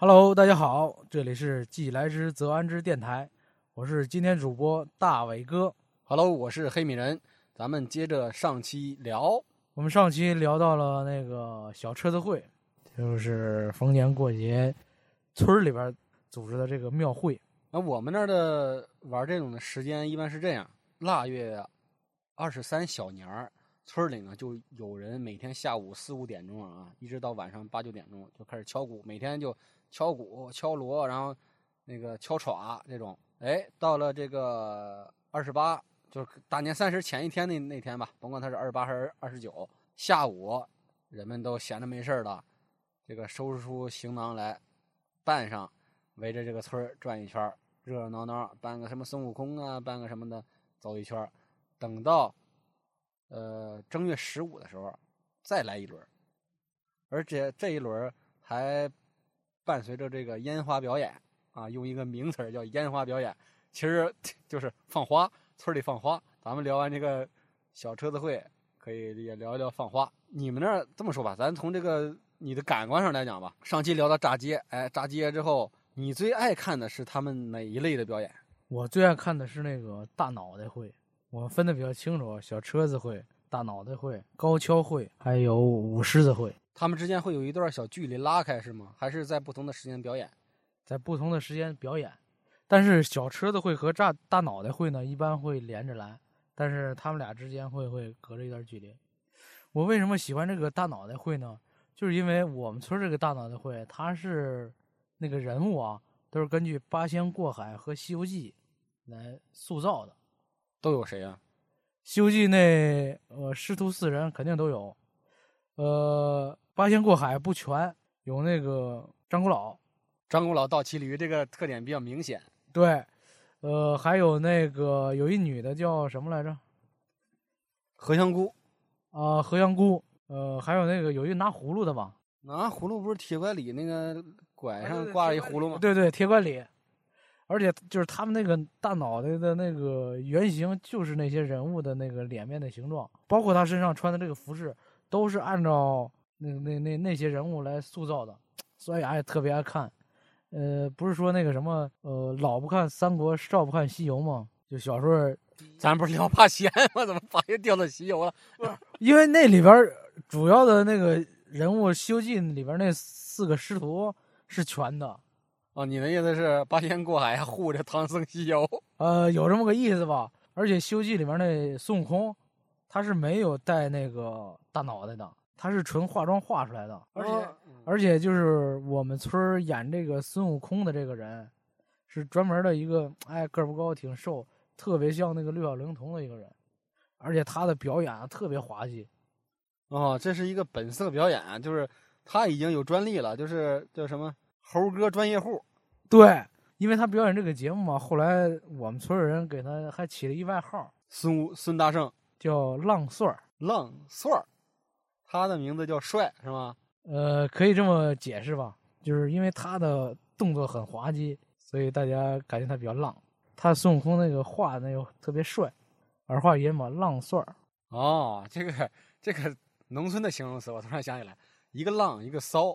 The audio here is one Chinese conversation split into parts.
Hello，大家好，这里是既来之则安之电台，我是今天主播大伟哥。Hello，我是黑米人，咱们接着上期聊。我们上期聊到了那个小车子会，就是逢年过节村里边组织的这个庙会。那我们那儿的玩这种的时间一般是这样：腊月二十三小年儿，村里呢就有人每天下午四五点钟啊，一直到晚上八九点钟就开始敲鼓，每天就敲鼓、敲锣，然后那个敲镲这种。哎，到了这个二十八，就是大年三十前一天那那天吧，甭管他是二十八还是二十九，下午人们都闲着没事了，这个收拾出行囊来，扮上。围着这个村转一圈，热热闹闹，办个什么孙悟空啊，办个什么的，走一圈。等到呃正月十五的时候，再来一轮，而且这一轮还伴随着这个烟花表演啊，用一个名词儿叫烟花表演，其实 就是放花，村里放花。咱们聊完这个小车子会，可以也聊一聊放花。你们那儿这么说吧，咱从这个你的感官上来讲吧，上期聊到炸街，哎，炸街之后。你最爱看的是他们哪一类的表演？我最爱看的是那个大脑袋会，我分的比较清楚：小车子会、大脑袋会、高跷会，还有舞狮子会。他们之间会有一段小距离拉开是吗？还是在不同的时间表演？在不同的时间表演，但是小车子会和大大脑袋会呢，一般会连着来，但是他们俩之间会会隔着一段距离。我为什么喜欢这个大脑袋会呢？就是因为我们村这个大脑袋会，它是。那个人物啊，都是根据《八仙过海》和《西游记》来塑造的。都有谁啊？《西游记》那呃师徒四人肯定都有。呃，《八仙过海》不全，有那个张果老。张果老倒骑驴这个特点比较明显。对，呃，还有那个有一女的叫什么来着？何香菇。啊、呃，荷香菇。呃，还有那个有一拿葫芦的吧？拿葫芦不是铁拐李那个？拐上挂着一葫芦吗？对对，铁拐李，而且就是他们那个大脑袋的那个原型，就是那些人物的那个脸面的形状，包括他身上穿的这个服饰，都是按照那那那那些人物来塑造的，所以俺也特别爱看。呃，不是说那个什么，呃，老不看三国，少不看西游吗？就小时候，咱不是聊八仙吗？怎么发现掉到西游了？不 是因为那里边主要的那个人物，《西游记》里边那四个师徒。是全的，哦，你的意思是八仙过海护着唐僧西游？呃，有这么个意思吧。而且《西游记》里面那孙悟空，他是没有带那个大脑袋的，他是纯化妆画出来的。而且，哦、而且就是我们村演这个孙悟空的这个人，是专门的一个，哎，个儿不高，挺瘦，特别像那个六小龄童的一个人。而且他的表演啊特别滑稽。哦，这是一个本色表演，就是。他已经有专利了，就是叫什么猴哥专业户。对，因为他表演这个节目嘛，后来我们村的人给他还起了一外号，孙孙大圣叫浪帅儿。浪帅儿，他的名字叫帅是吗？呃，可以这么解释吧，就是因为他的动作很滑稽，所以大家感觉他比较浪。他孙悟空那个画那又特别帅，儿化音嘛，浪帅儿。哦，这个这个农村的形容词，我突然想起来。一个浪，一个骚，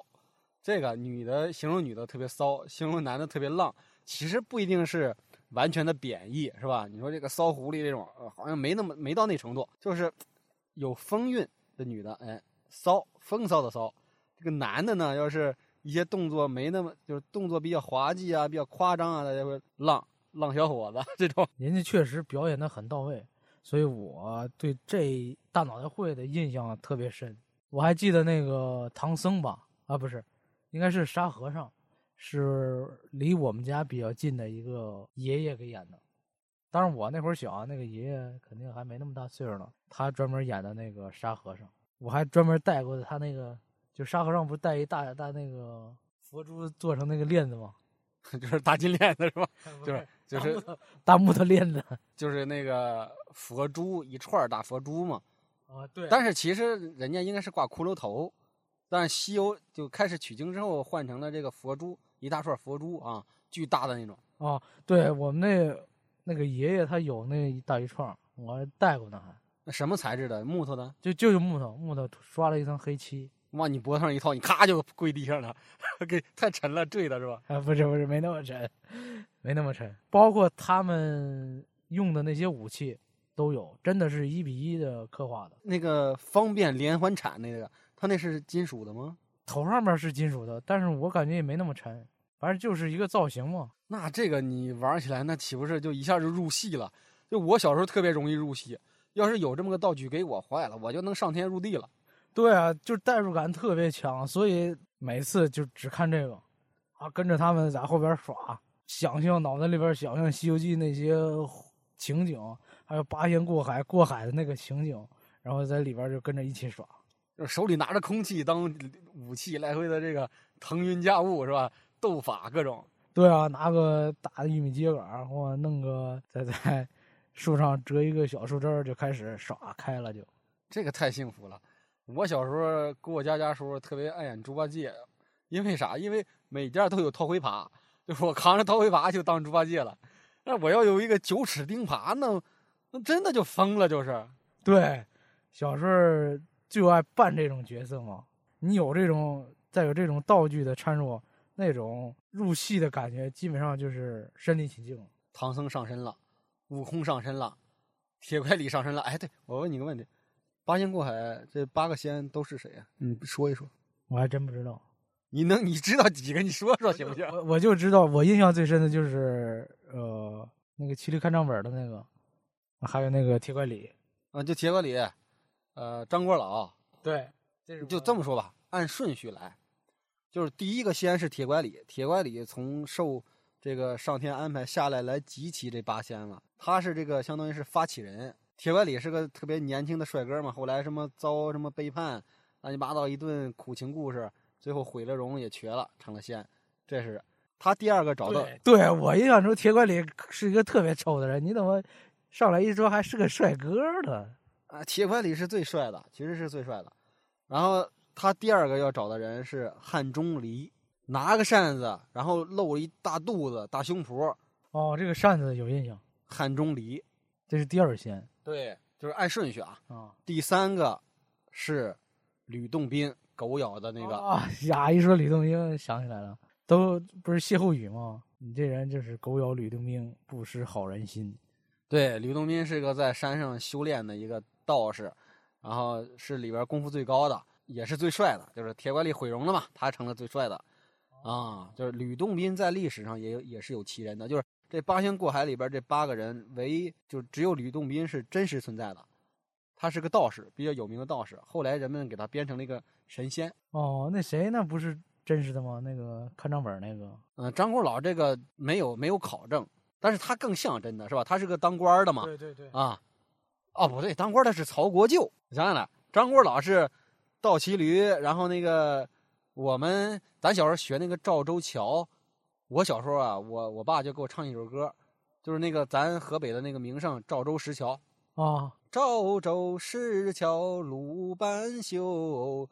这个女的形容女的特别骚，形容男的特别浪，其实不一定是完全的贬义，是吧？你说这个骚狐狸这种，呃、好像没那么没到那程度，就是有风韵这女的，哎，骚，风骚的骚。这个男的呢，要是一些动作没那么，就是动作比较滑稽啊，比较夸张啊，大家会浪浪小伙子这种。人家确实表演的很到位，所以我对这大脑袋会的印象特别深。我还记得那个唐僧吧，啊，不是，应该是沙和尚，是离我们家比较近的一个爷爷给演的。当然我那会儿小，那个爷爷肯定还没那么大岁数呢。他专门演的那个沙和尚，我还专门带过他那个，就沙和尚不是带一大大那个佛珠做成那个链子吗？就是大金链子是吧？就是就是大木头链子，就是那个佛珠一串大佛珠嘛。啊，对。但是其实人家应该是挂骷髅头，但是西游就开始取经之后换成了这个佛珠，一大串佛珠啊，巨大的那种。啊，对我们那那个爷爷他有那一大一串，我还带过呢还。那什么材质的？木头的？就就是木头，木头刷了一层黑漆。往你脖子上一套，你咔就跪地上了，给太沉了，坠的是吧？啊，不是不是，没那么沉，没那么沉。包括他们用的那些武器都有，真的是一比一的刻画的。那个方便连环铲那个，它那是金属的吗？头上面是金属的，但是我感觉也没那么沉，反正就是一个造型嘛。那这个你玩起来，那岂不是就一下就入戏了？就我小时候特别容易入戏，要是有这么个道具给我，坏了，我就能上天入地了。对啊，就代入感特别强，所以每次就只看这个，啊，跟着他们在后边耍，想象脑袋里边想象《西游记》那些情景，还有八仙过海过海的那个情景，然后在里边就跟着一起耍，就手里拿着空气当武器，来回的这个腾云驾雾是吧？斗法各种。对啊，拿个大的玉米秸秆或弄个再在 树上折一个小树枝就开始耍开了，就这个太幸福了。我小时候过家家时候特别爱演猪八戒，因为啥？因为每家都有掏灰耙，就是我扛着掏灰耙就当猪八戒了。那我要有一个九齿钉耙，那那真的就疯了，就是。对，小时候就爱扮这种角色嘛。你有这种再有这种道具的掺入，那种入戏的感觉，基本上就是身临其境。唐僧上身了，悟空上身了，铁拐李上身了。哎，对我问你个问题。八仙过海，这八个仙都是谁呀？你说一说。我还真不知道。你能你知道几个？你说说行不行？我我就知道，我印象最深的就是呃，那个《骑驴看账本》的那个，还有那个铁拐李。啊，就铁拐李，呃，张果老。对，就这么说吧，按顺序来，就是第一个仙是铁拐李，铁拐李从受这个上天安排下来来集齐这八仙了，他是这个相当于是发起人。铁拐李是个特别年轻的帅哥嘛，后来什么遭什么背叛，乱七八糟一顿苦情故事，最后毁了容也瘸了，成了仙。这是他第二个找到。对我印象中铁拐李是一个特别丑的人，你怎么上来一说还是个帅哥呢？啊，铁拐李是最帅的，其实是最帅的。然后他第二个要找的人是汉钟离，拿个扇子，然后露一大肚子、大胸脯。哦，这个扇子有印象。汉钟离，这是第二仙。对，就是按顺序啊。啊，第三个是吕洞宾，狗咬的那个。啊呀，一说吕洞宾，想起来了，都不是歇后语吗？你这人就是狗咬吕洞宾，不识好人心。对，吕洞宾是个在山上修炼的一个道士，然后是里边功夫最高的，也是最帅的。就是铁拐李毁容了嘛，他成了最帅的。啊，就是吕洞宾在历史上也有也是有其人的，就是。这八仙过海里边这八个人，唯一就只有吕洞宾是真实存在的，他是个道士，比较有名的道士。后来人们给他编成了一个神仙。哦，那谁那不是真实的吗？那个看账本那个？嗯，张果老这个没有没有考证，但是他更像真的是吧？他是个当官的嘛。对对对。啊，哦不对，当官的是曹国舅。想想来，张果老是倒骑驴，然后那个我们咱小时候学那个赵州桥。我小时候啊，我我爸就给我唱一首歌，就是那个咱河北的那个名胜赵州石桥啊。赵州石桥鲁班修，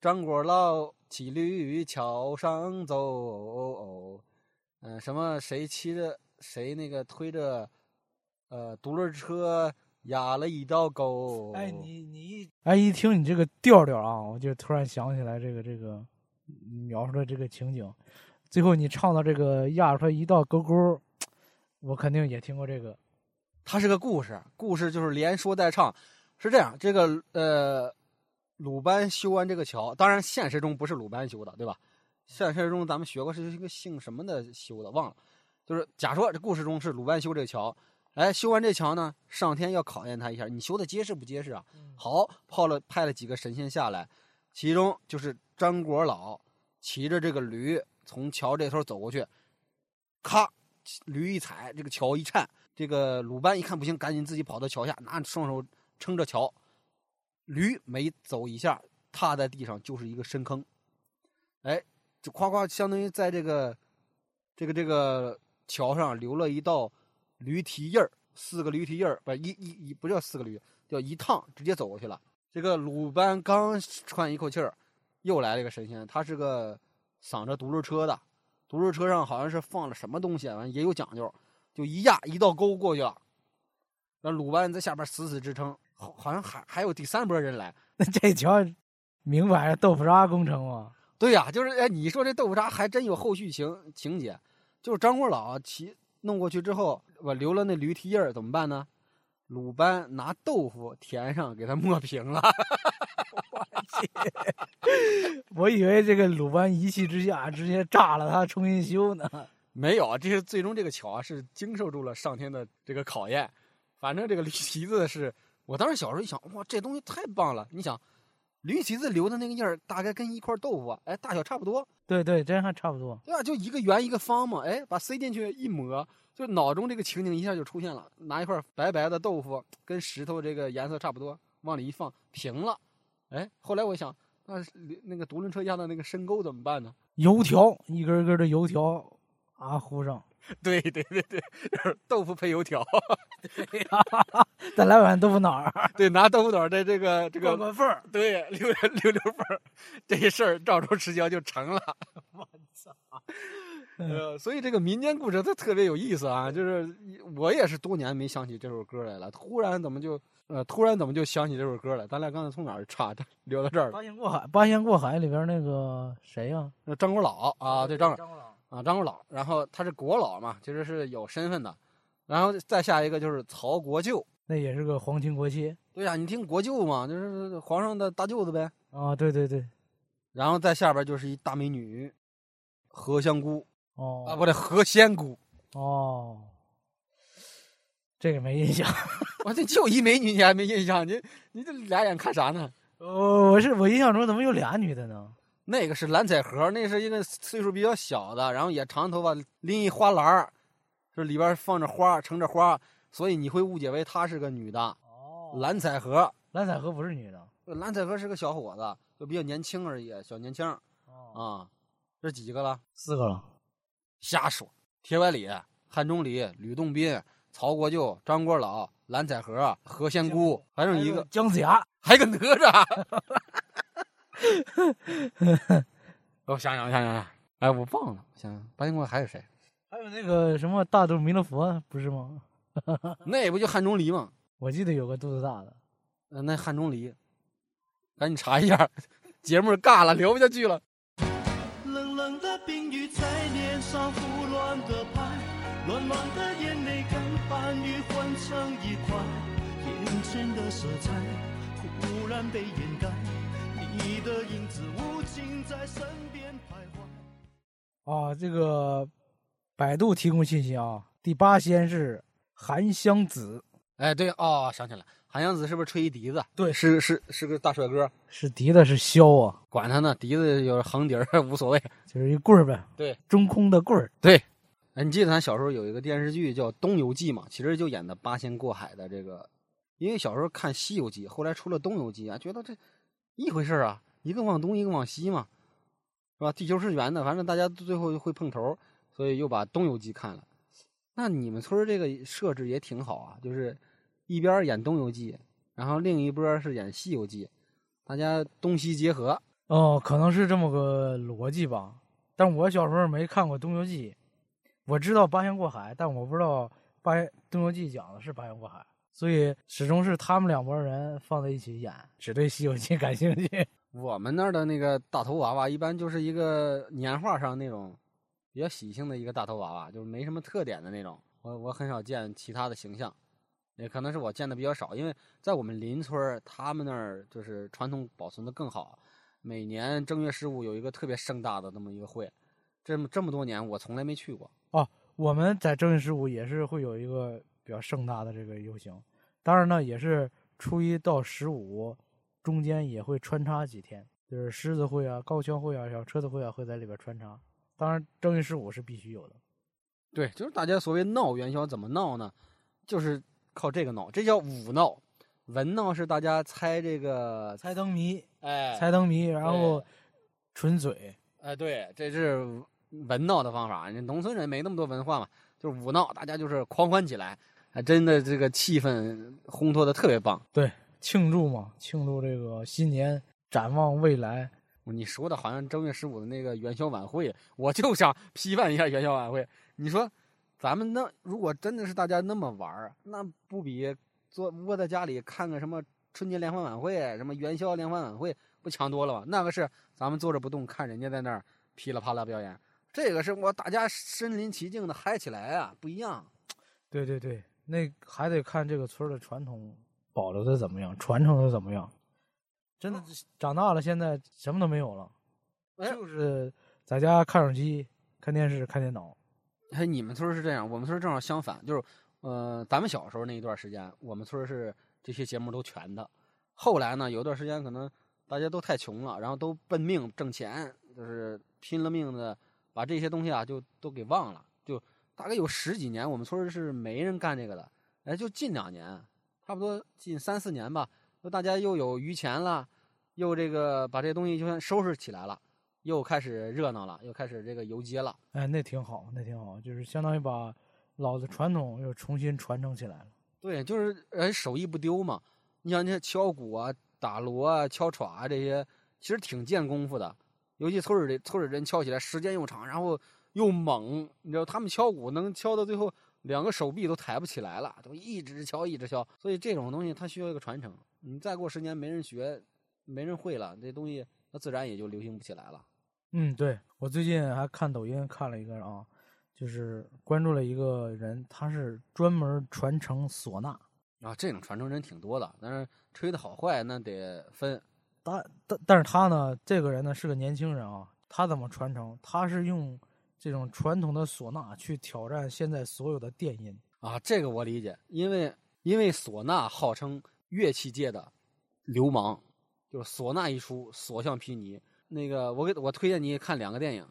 张果老骑驴桥上走。嗯，什么谁骑着谁那个推着，呃，独轮车压了一道沟。哎，你你哎，一听你这个调调啊，我就突然想起来这个这个描述的这个情景。最后你唱到这个压出来一道沟沟，我肯定也听过这个。它是个故事，故事就是连说带唱，是这样。这个呃，鲁班修完这个桥，当然现实中不是鲁班修的，对吧？现实中咱们学过是一个姓什么的修的，忘了。就是假说这故事中是鲁班修这个桥，哎，修完这桥呢，上天要考验他一下，你修的结实不结实啊？好，派了派了几个神仙下来，其中就是张果老骑着这个驴。从桥这头走过去，咔，驴一踩，这个桥一颤，这个鲁班一看不行，赶紧自己跑到桥下，拿双手撑着桥，驴每走一下，踏在地上就是一个深坑，哎，就夸夸，相当于在这个这个这个桥上留了一道驴蹄印儿，四个驴蹄印儿，不一一一不叫四个驴，叫一趟直接走过去了。这个鲁班刚喘一口气儿，又来了一个神仙，他是个。搡着独轮车的，独轮车上好像是放了什么东西，反正也有讲究，就一压一道沟过去了。那鲁班在下边死死支撑，好好像还还有第三波人来。那 这桥，明摆着豆腐渣工程吗。对呀、就是哎，你说这豆腐渣还真有后续情情节，就是张果老骑弄过去之后，我留了那驴蹄印儿，怎么办呢？鲁班拿豆腐填上，给它抹平了。我以为这个鲁班一气之下直接炸了他，重新修呢。没有，这是最终这个桥啊是经受住了上天的这个考验。反正这个驴蹄子是我当时小时候一想，哇，这东西太棒了！你想，驴蹄子留的那个印儿，大概跟一块豆腐啊，哎，大小差不多，对对，真还差不多。对啊？就一个圆一个方嘛，哎，把塞进去一抹，就脑中这个情景一下就出现了。拿一块白白的豆腐，跟石头这个颜色差不多，往里一放，平了。哎，后来我想，那是那个独轮车压的那个深沟怎么办呢？油条一根一根的油条啊糊上，对对对对，豆腐配油条。再来碗豆腐脑儿，对，拿豆腐脑儿在这个这个灌灌缝儿。对溜溜溜缝儿，这事儿照着吃胶就成了。我操！呃，所以这个民间故事它特别有意思啊，就是我也是多年没想起这首歌来了，突然怎么就呃突然怎么就想起这首歌来？咱俩刚才从哪儿插的？聊到这儿了。八仙过海，八仙过海里边那个谁呀、那张国老啊，对张张国老。啊张国老，然后他是国老嘛，其实是有身份的。然后再下一个就是曹国舅，那也是个皇亲国戚对呀、你听国舅嘛，就是皇上的大舅子呗。啊，对对对，然后再下边就是一大美女，何香菇哦啊，不对，何仙姑。哦，这个没印象。我这就一美女，你还没印象？你你这俩眼看啥呢？哦，我是我印象中怎么有俩女的呢？那个是蓝采和，那是一个岁数比较小的，然后也长头发，拎一花篮儿，这里边放着花，盛着花，所以你会误解为她是个女的。哦蓝采和，蓝采和不是女的。蓝采和是个小伙子，就比较年轻而已，小年轻啊。这几个了？四个了。瞎说。铁拐李、汉钟离、吕洞宾、曹国舅、张国老、蓝采和、何仙姑，还剩一个，姜子牙。还有个哪吒。我想想我想想，哎，我忘了，想想八仙过海还有谁？还有那个什么大肚弥勒佛，不是吗？那不就汉钟离吗？我记得有个肚子大的。呃，那汉钟离，赶紧查一下，节目尬了，聊不下去了。冷冷的冰雨在脸上胡乱的拍，乱乱的眼泪跟寒雨混成一块，眼前的色彩忽然被掩盖，你的影子无情在身边徘徊。啊，这个百度提供信息啊，第八仙是韩湘子，哎，对哦，想起来，韩湘子是不是吹一笛子？对是是是个大帅哥，是笛子是箫啊，管他呢，笛子有横笛儿 无所谓。就是一棍儿呗。对，中空的棍儿。对，哎，你记得咱小时候有一个电视剧叫《东游记》嘛？其实就演的八仙过海的这个，因为小时候看《西游记》，后来出了《东游记》啊，觉得这一回事儿啊，一个往东，一个往西嘛，是吧？地球是圆的，反正大家最后会碰头，所以又把《东游记》看了。那你们村儿这个设置也挺好啊，就是一边演《东游记》，然后另一波是演《西游记》，大家东西结合。哦，可能是这么个逻辑吧。但我小时候没看过《东游记》，我知道八仙过海，但我不知道八仙《东游记》讲的是八仙过海，所以始终是他们两拨人放在一起演，只对《西游记》感兴趣。我们那儿的那个大头娃娃，一般就是一个年画上那种比较喜庆的一个大头娃娃，就是没什么特点的那种。我我很少见其他的形象，也可能是我见的比较少，因为在我们邻村儿，他们那儿就是传统保存的更好。每年正月十五有一个特别盛大的那么一个会，这么这么多年我从来没去过。我们在正月十五也是会有一个比较盛大的这个游行，当然呢，也是初一到十五中间也会穿插几天，就是狮子会啊、高跷会啊、小车子会啊会在里边穿插。当然，正月十五是必须有的。对，就是大家所谓闹元宵怎么闹呢？就是靠这个闹，这叫武闹。文闹是大家猜这个猜灯谜，哎猜灯谜，然后纯嘴。哎，对，这是文闹的方法。你农村人没那么多文化嘛，就是武闹，大家就是狂欢起来，还真的这个气氛烘托的特别棒。对庆祝嘛，庆祝这个新年，展望未来。你说的好像正月十五的那个元宵晚会，我就想 批判一下元宵晚会。你说，咱们那如果真的是大家那么玩儿，那不比坐窝在家里看个什么春节联欢晚会、什么元宵联欢晚会，不强多了吗？那个是咱们坐着不动，看人家在那儿噼里啪啦表演。这个是我大家身临其境的嗨起来啊，不一样。对对对，那还得看这个村儿的传统保留的怎么样，传承的怎么样。真的是长大了，现在什么都没有了，哎就是在家看手机、看电视、看电脑。哎，你们村是这样，我们村正好相反，就是，呃，咱们小时候那一段时间，我们村是这些节目都全的。后来呢，有段时间可能大家都太穷了，然后都奔命挣钱，就是拼了命的把这些东西啊就都给忘了。就大概有十几年，我们村是没人干这个的。哎，就近两年，差不多近三四年吧，就大家又有余钱了，又这个把这些东西就算收拾起来了，又开始热闹了，又开始这个游街了。哎，那挺好，那挺好，就是相当于把老的传统又重新传承起来了。对，就是人手艺不丢嘛。你像那敲鼓啊、打锣啊、敲镲啊这些，其实挺见功夫的。尤其村儿里村里人敲起来时间又长，然后又猛。你知道他们敲鼓能敲到最后两个手臂都抬不起来了，都一直敲一直敲。所以这种东西它需要一个传承。你再过十年没人学，没人会了，这东西它自然也就流行不起来了。嗯，对我最近还看抖音看了一个啊，就是关注了一个人，他是专门传承唢呐。啊，这种传承人挺多的，但是吹的好坏那得分。但但但是他呢，这个人呢是个年轻人啊，他怎么传承？他是用这种传统的唢呐去挑战现在所有的电音。啊，这个我理解，因为因为唢呐号称乐器界的流氓，就是唢呐一出，所向披靡。那个，我给我推荐你看两个电影，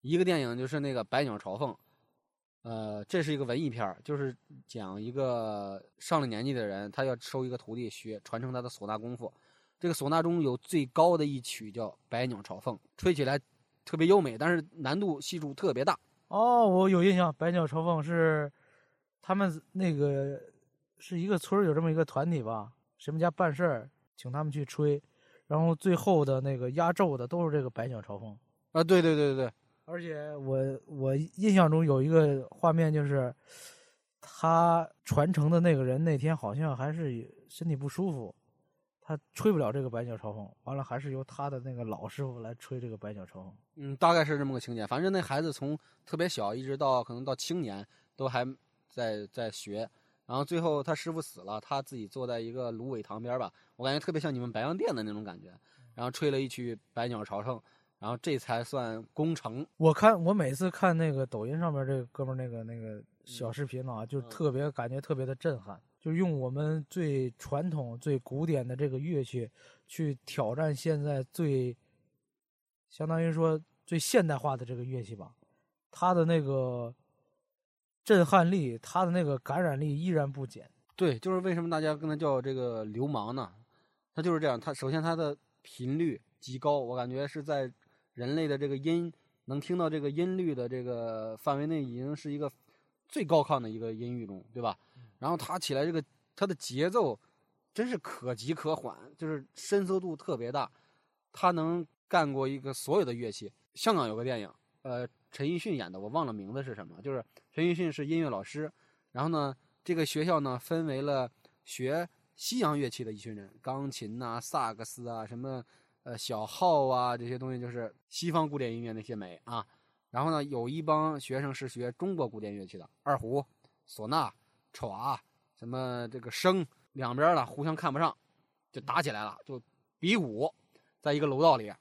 一个电影就是那个《百鸟朝凤》，呃，这是一个文艺片儿，就是讲一个上了年纪的人，他要收一个徒弟学传承他的唢呐功夫。这个唢呐中有最高的一曲叫《百鸟朝凤》，吹起来特别优美，但是难度系数特别大。哦，我有印象，百鸟朝凤是他们那个是一个村儿有这么一个团体吧，谁们家办事儿，请他们去吹，然后最后的那个压轴的都是这个百鸟朝凤。啊，对对对对对，而且我我印象中有一个画面，就是他传承的那个人那天好像还是身体不舒服，他吹不了这个百鸟朝凤，完了还是由他的那个老师傅来吹这个百鸟朝凤。嗯，大概是这么个情节。反正那孩子从特别小一直到可能到青年，都还在在学。然后最后他师傅死了，他自己坐在一个芦苇塘边吧，我感觉特别像你们白洋淀的那种感觉。然后吹了一曲《百鸟朝圣》，然后这才算功成。我看我每次看那个抖音上面这个哥们儿那个那个小视频啊，就嗯特别感觉特别的震撼，就用我们最传统、最古典的这个乐器去挑战现在最，相当于说最现代化的这个乐器吧，它的那个震撼力，它的那个感染力依然不减。对，就是为什么大家跟他叫这个流氓呢？他就是这样。他首先他的频率极高，我感觉是在人类的这个音能听到这个音律的这个范围内，已经是一个最高亢的一个音域中，对吧？然后他起来这个他的节奏真是可急可缓，就是伸缩度特别大，他能干过一个所有的乐器。香港有个电影，呃，陈奕迅演的，我忘了名字是什么，就是陈奕迅是音乐老师，然后呢。这个学校呢，分为了学西洋乐器的一群人，钢琴呐、萨克斯啊、什么呃小号啊这些东西，就是西方古典音乐那些美啊。然后呢，有一帮学生是学中国古典乐器的，二胡、唢呐、歘，什么这个笙，两边呢互相看不上，就打起来了，就比武，在一个楼道里，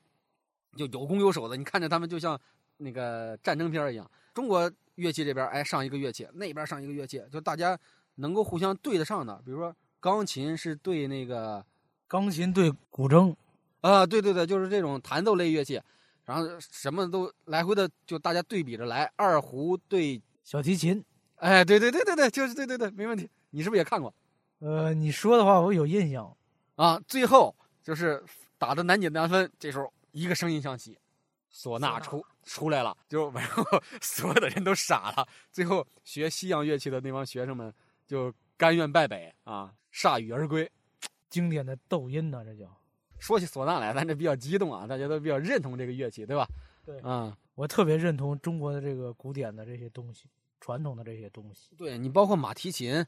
就有攻有守的。你看着他们就像那个战争片一样。中国乐器这边哎上一个乐器，那边上一个乐器，就大家能够互相对得上的。比如说钢琴是对那个钢琴对古筝，啊，对对对，就是这种弹奏类乐器，然后什么都来回的就大家对比着来。二胡对，小提琴。哎，对对对对对，就是对对对，没问题。你是不是也看过呃，你说的话我有印象。啊？最后就是打的难解难分，这时候一个声音响起，唢呐唢呐出出来了，就然后 所有的人都傻了。最后学西洋乐器的那帮学生们就甘愿败北啊，铩羽而归。经典的抖音呢，这叫。说起唢呐来，咱这比较激动啊，大家都比较认同这个乐器，对吧？对啊、我特别认同中国的这个古典的这些东西，传统的这些东西。对你包括马蹄琴、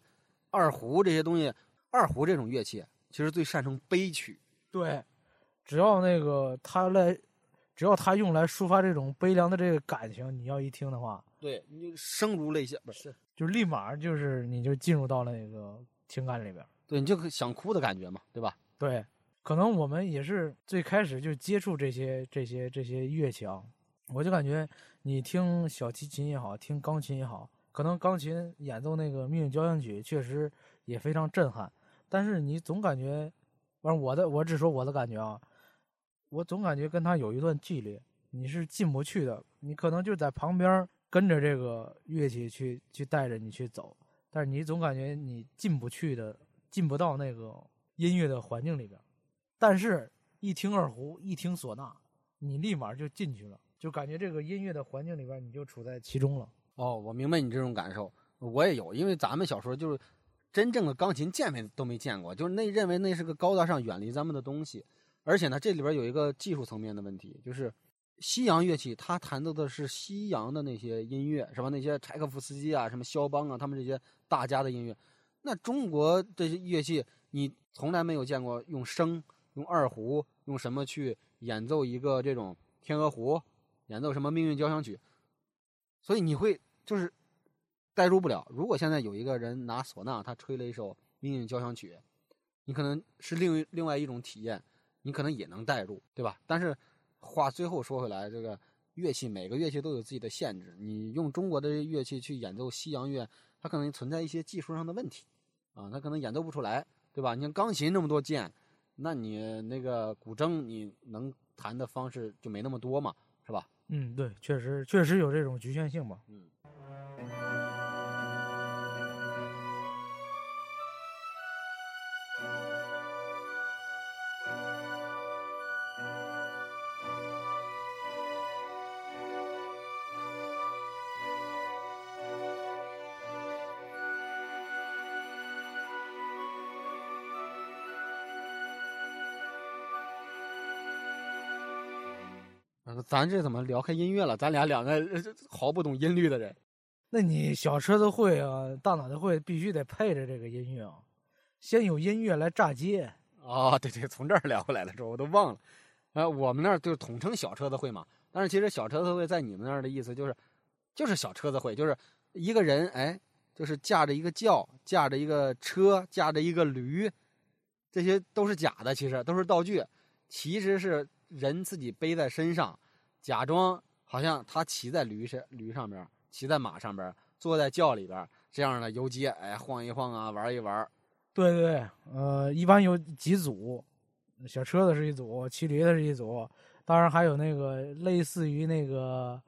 二胡这些东西，二胡这种乐器，其实最擅长悲曲。对，只要那个他来，只要他用来抒发这种悲凉的这个感情，你要一听的话，对，你声如泪下，不是？就立马就是你就进入到了那个情感里边。对，你就想哭的感觉嘛，对吧？对，可能我们也是最开始就接触这些这些这些乐器啊，我就感觉你听小提琴也好，听钢琴也好，可能钢琴演奏那个《命运交响曲》确实也非常震撼，但是你总感觉。反正我的，我只说我的感觉啊，我总感觉跟他有一段距离，你是进不去的。你可能就在旁边跟着这个乐器去去带着你去走，但是你总感觉你进不去的，进不到那个音乐的环境里边。但是，一听二胡，一听唢呐，你立马就进去了，就感觉这个音乐的环境里边，你就处在其中了。哦，我明白你这种感受，我也有，因为咱们小时候就是。真正的钢琴见没都没见过，就是那认为那是个高大上、远离咱们的东西。而且呢，这里边有一个技术层面的问题，就是西洋乐器它弹奏的是西洋的那些音乐，是吧？那些柴可夫斯基啊、什么肖邦啊，他们这些大家的音乐。那中国这些乐器，你从来没有见过用笙、用二胡、用什么去演奏一个这种天鹅湖，演奏什么命运交响曲。所以你会就是。代入不了。如果现在有一个人拿唢呐，他吹了一首《命运交响曲》，你可能是另另外一种体验，你可能也能代入，对吧？但是话最后说回来，这个乐器每个乐器都有自己的限制，你用中国的乐器去演奏西洋乐，它可能存在一些技术上的问题，啊，它可能演奏不出来，对吧？你像钢琴那么多键，那你那个古筝你能弹的方式就没那么多嘛，是吧？嗯，对，确实确实有这种局限性吧。嗯。咱这怎么聊开音乐了？咱俩两个毫不懂音律的人，那你小车子会啊，大脑袋会必须得配着这个音乐啊，先有音乐来炸街啊。对对，从这儿聊回来的时候我都忘了。呃，我们那儿就统称小车子会嘛。但是其实小车子会在你们那儿的意思就是，就是小车子会，就是一个人哎，就是驾着一个轿，驾着一个车，驾着一个驴，这些都是假的，其实都是道具，其实是人自己背在身上。假装好像他骑在驴上，驴上边，骑在马上边，坐在轿里边，这样的游街，哎，晃一晃啊，玩一玩。对对对，呃，一般有几组，小车子是一组，骑驴的是一组，当然还有那个类似于那个，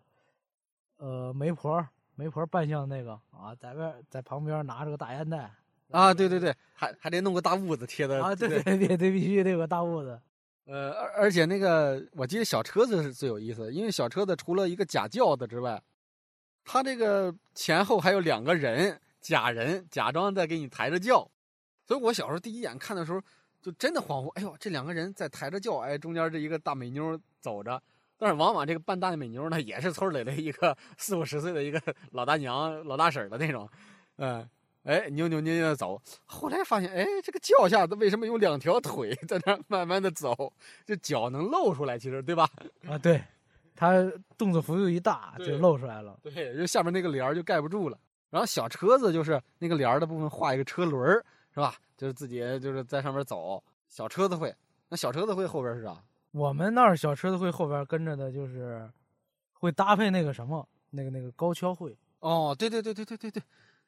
呃，媒婆，媒婆扮相那个啊，在外在旁边拿着个大烟袋。啊，对对对，还还得弄个大痦子贴的。啊，对对对对，必须得有个大痦子。呃，而而且那个，我记得小车子是最有意思的，因为小车子除了一个假轿子之外，它这个前后还有两个人，假人假装在给你抬着轿，所以我小时候第一眼看的时候，就真的恍惚，哎呦，这两个人在抬着轿，哎，中间这一个大美妞走着，但是往往这个半大的美妞呢，也是村里的一个四五十岁的一个老大娘、老大婶的那种，嗯。哎，扭扭捏捏的走，后来发现，哎，这个脚下为什么有两条腿在那慢慢的走？这脚能露出来，其实对吧？啊，对，他动作幅度一大就露出来了。对，就下面那个帘儿就盖不住了。然后小车子就是那个帘儿的部分画一个车轮儿，是吧？就是自己就是在上面走。小车子会，那小车子会后边是啥？我们那儿小车子会后边跟着的就是会搭配那个什么，那个那个高跷会。哦，对对对对对对对。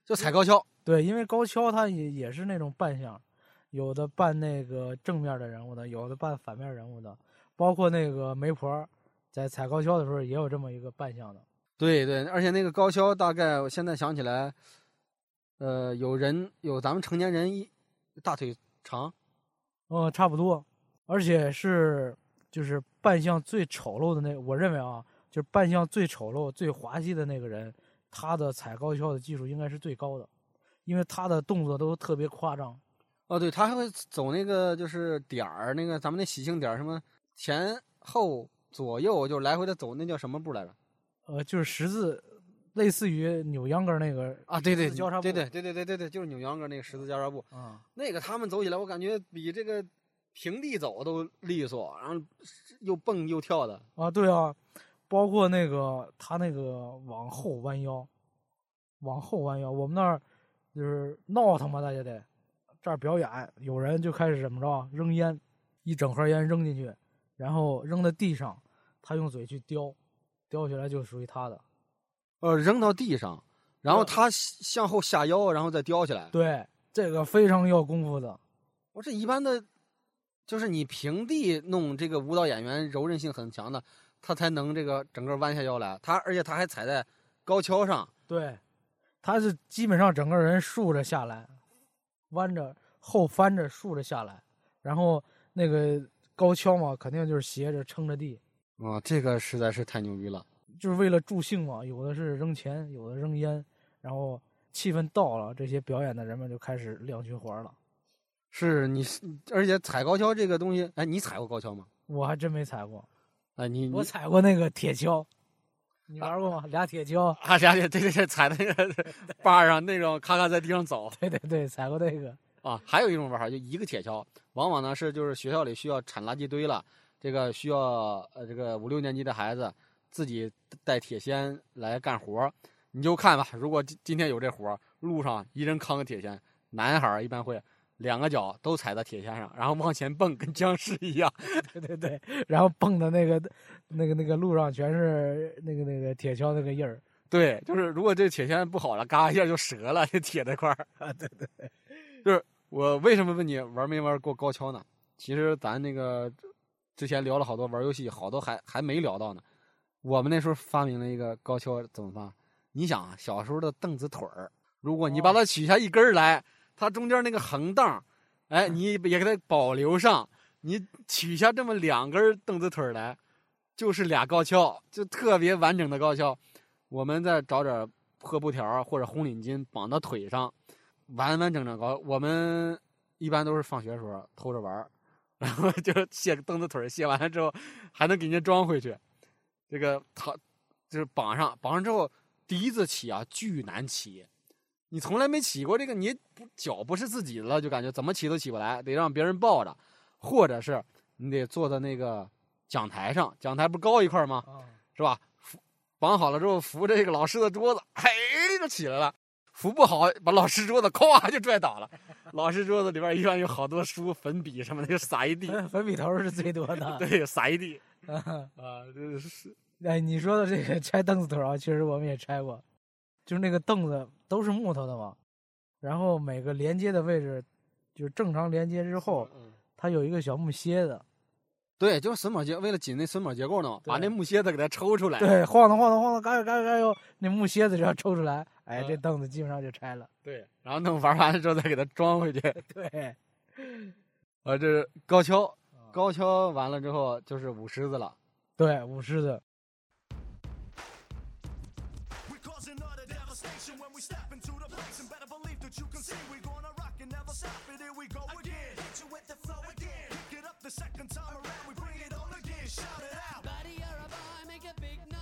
就踩高跷，对，因为高跷它也也是那种扮相，有的扮那个正面的人物的，有的扮反面人物的，包括那个媒婆，在踩高跷的时候也有这么一个扮相的。对对，而且那个高跷大概我现在想起来，呃，有人有咱们成年人一大腿长，嗯，差不多，而且是就是扮相最丑陋的那，我认为啊，就是扮相最丑陋、最滑稽的那个人。他的踩高跷的技术应该是最高的，因为他的动作都特别夸张。哦，对，他还会走那个就是点儿，那个咱们那喜庆点儿，什么前后左右就来回的走，那叫什么步来着？呃，就是十字，类似于扭秧歌儿那个啊，对对交叉步对对对对对对对，就是扭秧歌那个十字交叉步，啊，那个他们走起来，我感觉比这个平地走都利索，然后又蹦又跳的。啊，对啊，包括那个他那个往后弯腰，往后弯腰，我们那儿就是闹腾嘛，大家得这儿表演，有人就开始怎么着扔烟，一整盒烟扔进去，然后扔在地上，他用嘴去叼，叼起来就属于他的。呃，扔到地上，然后他向后下腰，然后再叼起来。对，这个非常要功夫的。我这一般的，就是你平地弄这个舞蹈演员柔韧性很强的，他才能这个整个弯下腰来。他而且他还踩在高跷上，对，他是基本上整个人竖着下来，弯着后翻着竖着下来，然后那个高跷嘛，肯定就是斜着撑着地，啊、这个实在是太牛逼了。就是为了助兴嘛。有的是扔钱，有的扔烟，然后气氛到了，这些表演的人们就开始亮循环了。是你是，而且踩高跷这个东西，哎，你踩过高跷吗？我还真没踩过，哎，你我踩过那个铁锹，你玩过吗？俩铁锹，啊，俩对对对，踩那个 把上那种，咔咔在地上走对对对，踩过那个。啊。还有一种玩法，就一个铁锹，往往呢是就是学校里需要铲垃圾堆了，这个需要呃这个五六年级的孩子自己带铁锨来干活，你就看吧。如果今今天有这活儿，路上一人扛个铁锨，男孩一般会两个脚都踩在铁线上，然后往前蹦，跟僵尸一样。对对对，然后蹦的那个那个那个路上全是那个那个铁锹那个印儿。对，就是如果这铁锨不好了，嘎一下就折了，这铁那块儿。啊，对对对，就是我为什么问你玩没玩过高跷呢？其实咱那个之前聊了好多玩游戏，好多还还没聊到呢。我们那时候发明了一个高跷，怎么发？你想啊，小时候的凳子腿儿，如果你把它取下一根儿来，它中间那个横档，哎，你也给它保留上，你取下这么两根凳子腿儿来，就是俩高跷，就特别完整的高跷。我们再找点破布条或者红领巾绑到腿上，完完整整高。我们一般都是放学的时候偷着玩儿，然后就卸凳子腿儿卸完了之后，还能给人家装回去。这个它就是绑上，绑上之后第一次起啊，巨难起。你从来没起过这个，你不脚不是自己的了，就感觉怎么起都起不来，得让别人抱着，或者是你得坐在那个讲台上，讲台不高一块吗？啊，是吧？扶绑好了之后，扶着这个老师的桌子，嘿就起来了。扶不好，把老师桌子咵就拽倒了。老师桌子里边一般有好多书、粉笔什么的，就撒一地。粉笔头是最多的。对，撒一地啊，这是哎，你说的这个 拆凳子腿啊，确实我们也拆过，就是那个凳子都是木头的嘛，然后每个连接的位置，就是正常连接之后，嗯它有一个小木楔子，对，就是榫卯结，为了紧那榫卯结构呢，把那木楔子给它抽出来。对，晃荡晃荡晃荡，嘎悠嘎悠嘎悠，那木楔子只要抽出来，哎，嗯这凳子基本上就拆了。对，然后弄玩完了之后再给它装回去。对，啊，这是高跷，高跷完了之后就是舞狮子了。对，舞狮子，we step into the place. And better believe that you can see we're gonna rock and never stop. it. here we go again. Hit you with the flow again. Pick it up the second time around. We bring it on again. Shout it out. Buddy, you're a boy. Make a big noise.